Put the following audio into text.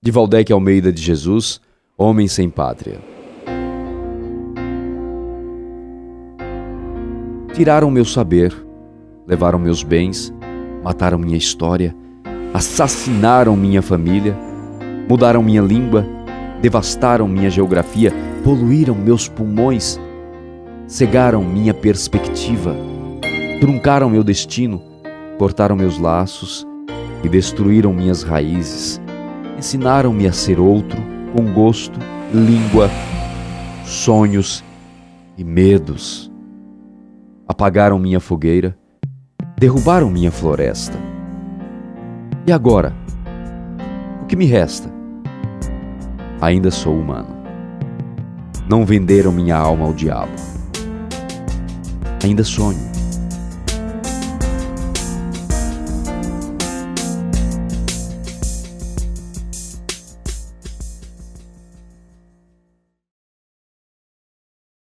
de Valdec Almeida de Jesus, Homem Sem Pátria. Tiraram meu saber, levaram meus bens, mataram minha história, assassinaram minha família, mudaram minha língua, devastaram minha geografia, poluíram meus pulmões, cegaram minha perspectiva, truncaram meu destino, cortaram meus laços e destruíram minhas raízes ensinaram-me a ser outro, com gosto, língua, sonhos e medos. Apagaram minha fogueira, derrubaram minha floresta. E agora? O que me resta? Ainda sou humano. Não venderam minha alma ao diabo. Ainda sonho.